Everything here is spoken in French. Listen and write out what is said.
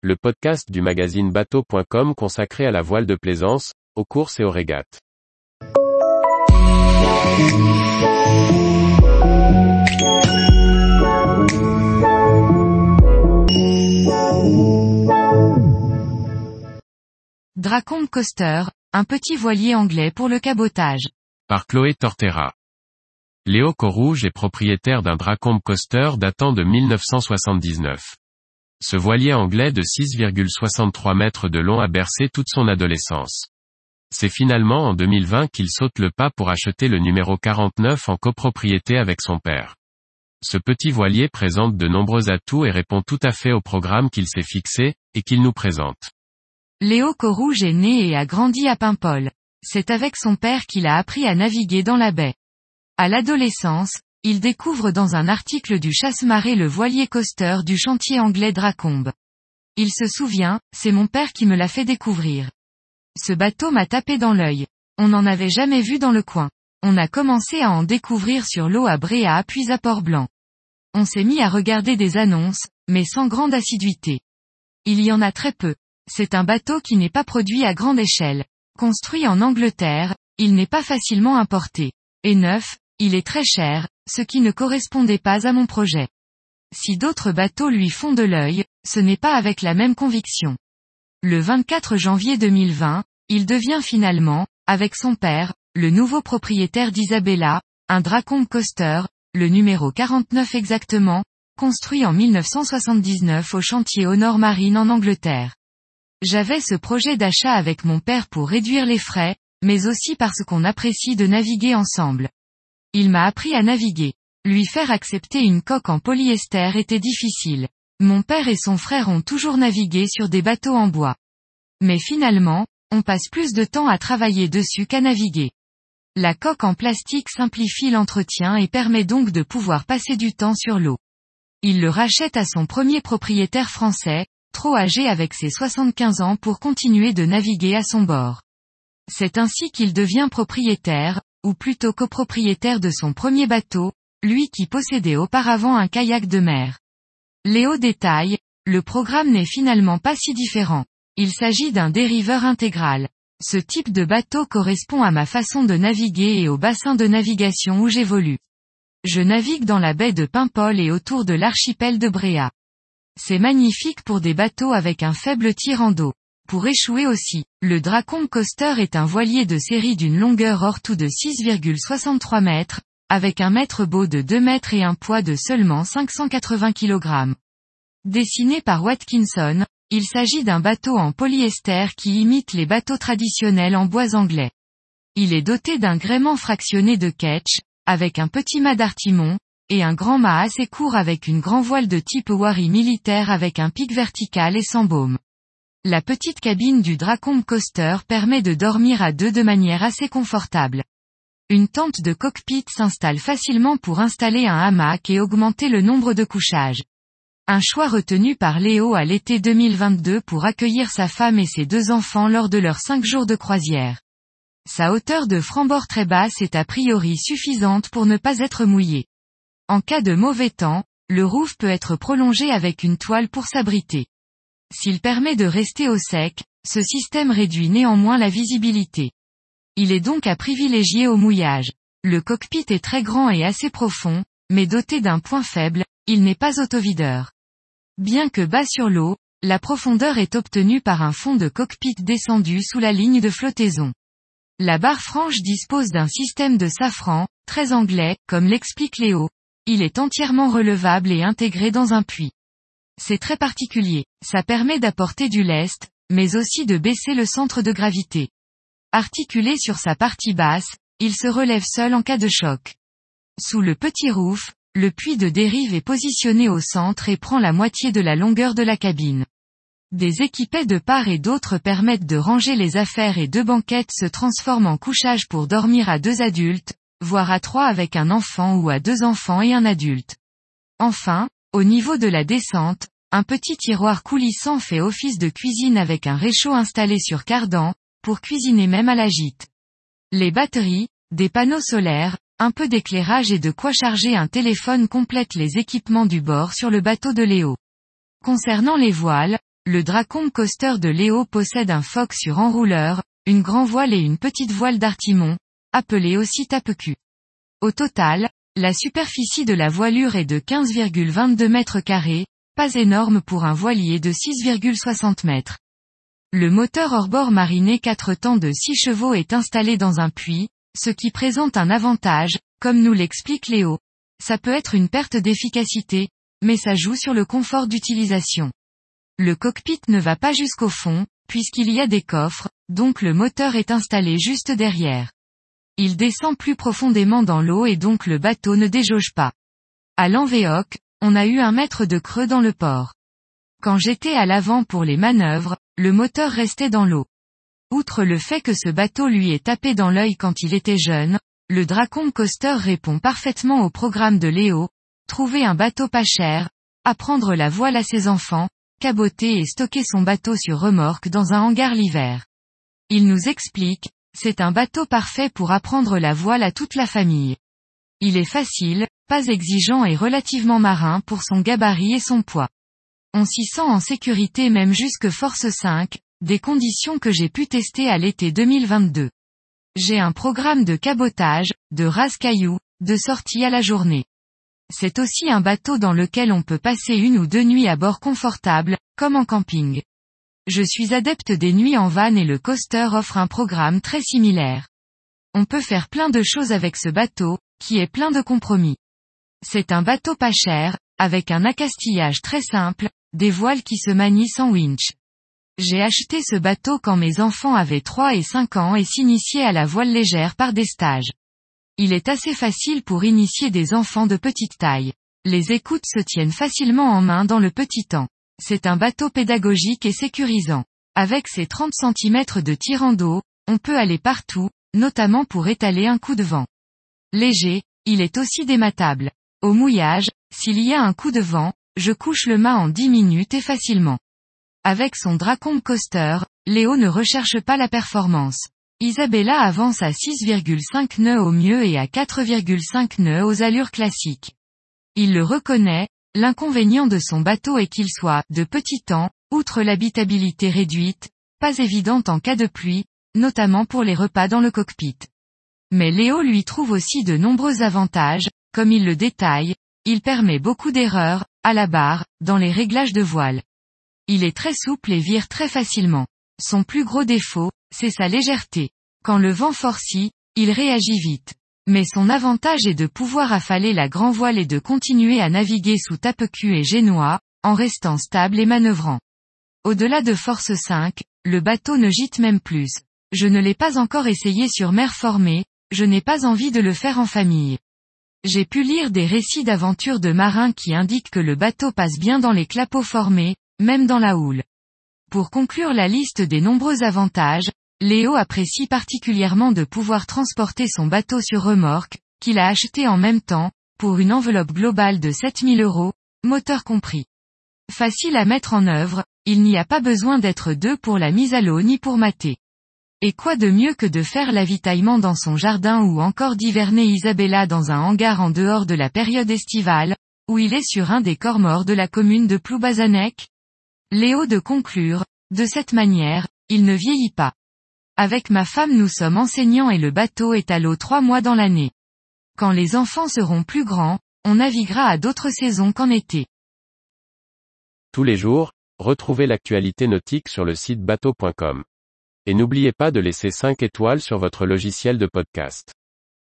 le podcast du magazine bateau.com consacré à la voile de plaisance, aux courses et aux régates. Dracombe Coaster, un petit voilier anglais pour le cabotage. Par Chloé Tortera. Léo Corrouge est propriétaire d'un Dracombe Coaster datant de 1979. Ce voilier anglais de 6,63 mètres de long a bercé toute son adolescence. C'est finalement en 2020 qu'il saute le pas pour acheter le numéro 49 en copropriété avec son père. Ce petit voilier présente de nombreux atouts et répond tout à fait au programme qu'il s'est fixé, et qu'il nous présente. Léo Corrouge est né et a grandi à Paimpol. C'est avec son père qu'il a appris à naviguer dans la baie. À l'adolescence, il découvre dans un article du chasse-marée le voilier coaster du chantier anglais Dracombe. Il se souvient, c'est mon père qui me l'a fait découvrir. Ce bateau m'a tapé dans l'œil. On n'en avait jamais vu dans le coin. On a commencé à en découvrir sur l'eau à Bréa puis à Port-Blanc. On s'est mis à regarder des annonces, mais sans grande assiduité. Il y en a très peu. C'est un bateau qui n'est pas produit à grande échelle. Construit en Angleterre, il n'est pas facilement importé. Et neuf, il est très cher, ce qui ne correspondait pas à mon projet. Si d'autres bateaux lui font de l'œil, ce n'est pas avec la même conviction. Le 24 janvier 2020, il devient finalement, avec son père, le nouveau propriétaire d'Isabella, un Dracombe Coaster, le numéro 49 exactement, construit en 1979 au chantier Honor Marine en Angleterre. J'avais ce projet d'achat avec mon père pour réduire les frais, mais aussi parce qu'on apprécie de naviguer ensemble. Il m'a appris à naviguer. Lui faire accepter une coque en polyester était difficile. Mon père et son frère ont toujours navigué sur des bateaux en bois. Mais finalement, on passe plus de temps à travailler dessus qu'à naviguer. La coque en plastique simplifie l'entretien et permet donc de pouvoir passer du temps sur l'eau. Il le rachète à son premier propriétaire français, trop âgé avec ses 75 ans pour continuer de naviguer à son bord. C'est ainsi qu'il devient propriétaire, ou plutôt copropriétaire de son premier bateau, lui qui possédait auparavant un kayak de mer. Léo détaille, le programme n'est finalement pas si différent. Il s'agit d'un dériveur intégral. Ce type de bateau correspond à ma façon de naviguer et au bassin de navigation où j'évolue. Je navigue dans la baie de Paimpol et autour de l'archipel de Bréa. C'est magnifique pour des bateaux avec un faible tirant d'eau. Pour échouer aussi, le Dracombe Coaster est un voilier de série d'une longueur hors tout de 6,63 mètres, avec un mètre beau de 2 mètres et un poids de seulement 580 kg. Dessiné par Watkinson, il s'agit d'un bateau en polyester qui imite les bateaux traditionnels en bois anglais. Il est doté d'un gréement fractionné de ketch, avec un petit mât d'artimon, et un grand mât assez court avec une grand voile de type Wary militaire avec un pic vertical et sans baume. La petite cabine du Dracombe Coaster permet de dormir à deux de manière assez confortable. Une tente de cockpit s'installe facilement pour installer un hamac et augmenter le nombre de couchages. Un choix retenu par Léo à l'été 2022 pour accueillir sa femme et ses deux enfants lors de leurs cinq jours de croisière. Sa hauteur de frambord très basse est a priori suffisante pour ne pas être mouillé. En cas de mauvais temps, le roof peut être prolongé avec une toile pour s'abriter. S'il permet de rester au sec, ce système réduit néanmoins la visibilité. Il est donc à privilégier au mouillage. Le cockpit est très grand et assez profond, mais doté d'un point faible, il n'est pas autovideur. Bien que bas sur l'eau, la profondeur est obtenue par un fond de cockpit descendu sous la ligne de flottaison. La barre franche dispose d'un système de safran, très anglais, comme l'explique Léo, il est entièrement relevable et intégré dans un puits. C'est très particulier, ça permet d'apporter du lest, mais aussi de baisser le centre de gravité. Articulé sur sa partie basse, il se relève seul en cas de choc. Sous le petit roof, le puits de dérive est positionné au centre et prend la moitié de la longueur de la cabine. Des équipets de part et d'autre permettent de ranger les affaires et deux banquettes se transforment en couchage pour dormir à deux adultes, voire à trois avec un enfant ou à deux enfants et un adulte. Enfin, au niveau de la descente, un petit tiroir coulissant fait office de cuisine avec un réchaud installé sur cardan, pour cuisiner même à la gîte. Les batteries, des panneaux solaires, un peu d'éclairage et de quoi charger un téléphone complètent les équipements du bord sur le bateau de Léo. Concernant les voiles, le Dracombe Coaster de Léo possède un foc sur enrouleur, une grand voile et une petite voile d'artimon, appelée aussi tape-cul. Au total, la superficie de la voilure est de 15,22 mètres carrés, pas énorme pour un voilier de 6,60 mètres. Le moteur hors-bord mariné 4 temps de 6 chevaux est installé dans un puits, ce qui présente un avantage, comme nous l'explique Léo. Ça peut être une perte d'efficacité, mais ça joue sur le confort d'utilisation. Le cockpit ne va pas jusqu'au fond, puisqu'il y a des coffres, donc le moteur est installé juste derrière. Il descend plus profondément dans l'eau et donc le bateau ne déjauge pas. À l'envéoc, on a eu un mètre de creux dans le port. Quand j'étais à l'avant pour les manœuvres, le moteur restait dans l'eau. Outre le fait que ce bateau lui est tapé dans l'œil quand il était jeune, le Dracon Coaster répond parfaitement au programme de Léo, trouver un bateau pas cher, apprendre la voile à ses enfants, caboter et stocker son bateau sur remorque dans un hangar l'hiver. Il nous explique, c'est un bateau parfait pour apprendre la voile à toute la famille. Il est facile, pas exigeant et relativement marin pour son gabarit et son poids. On s'y sent en sécurité même jusque force 5, des conditions que j'ai pu tester à l'été 2022. J'ai un programme de cabotage, de rase-cailloux, de sortie à la journée. C'est aussi un bateau dans lequel on peut passer une ou deux nuits à bord confortable, comme en camping. Je suis adepte des nuits en van et le coaster offre un programme très similaire. On peut faire plein de choses avec ce bateau, qui est plein de compromis. C'est un bateau pas cher, avec un accastillage très simple, des voiles qui se manient sans winch. J'ai acheté ce bateau quand mes enfants avaient 3 et 5 ans et s'initiaient à la voile légère par des stages. Il est assez facile pour initier des enfants de petite taille. Les écoutes se tiennent facilement en main dans le petit temps. C'est un bateau pédagogique et sécurisant. Avec ses 30 cm de tirant d'eau, on peut aller partout, notamment pour étaler un coup de vent. Léger, il est aussi dématable. Au mouillage, s'il y a un coup de vent, je couche le mât en 10 minutes et facilement. Avec son Dracombe Coaster, Léo ne recherche pas la performance. Isabella avance à 6,5 nœuds au mieux et à 4,5 nœuds aux allures classiques. Il le reconnaît, l'inconvénient de son bateau est qu'il soit, de petit temps, outre l'habitabilité réduite, pas évidente en cas de pluie, notamment pour les repas dans le cockpit. Mais Léo lui trouve aussi de nombreux avantages, comme il le détaille, il permet beaucoup d'erreurs, à la barre, dans les réglages de voile. Il est très souple et vire très facilement. Son plus gros défaut, c'est sa légèreté. Quand le vent forcit, il réagit vite. Mais son avantage est de pouvoir affaler la grand voile et de continuer à naviguer sous tape-cul et génois, en restant stable et manœuvrant. Au-delà de force 5, le bateau ne gîte même plus. Je ne l'ai pas encore essayé sur mer formée, je n'ai pas envie de le faire en famille. J'ai pu lire des récits d'aventures de marins qui indiquent que le bateau passe bien dans les clapots formés, même dans la houle. Pour conclure la liste des nombreux avantages, Léo apprécie particulièrement de pouvoir transporter son bateau sur remorque, qu'il a acheté en même temps, pour une enveloppe globale de 7000 euros, moteur compris. Facile à mettre en œuvre, il n'y a pas besoin d'être deux pour la mise à l'eau ni pour mater. Et quoi de mieux que de faire l'avitaillement dans son jardin ou encore d'hiverner Isabella dans un hangar en dehors de la période estivale, où il est sur un des corps morts de la commune de Ploubazanek Léo de conclure, de cette manière, il ne vieillit pas. Avec ma femme nous sommes enseignants et le bateau est à l'eau trois mois dans l'année. Quand les enfants seront plus grands, on naviguera à d'autres saisons qu'en été. Tous les jours, retrouvez l'actualité nautique sur le site bateau.com. Et n'oubliez pas de laisser 5 étoiles sur votre logiciel de podcast.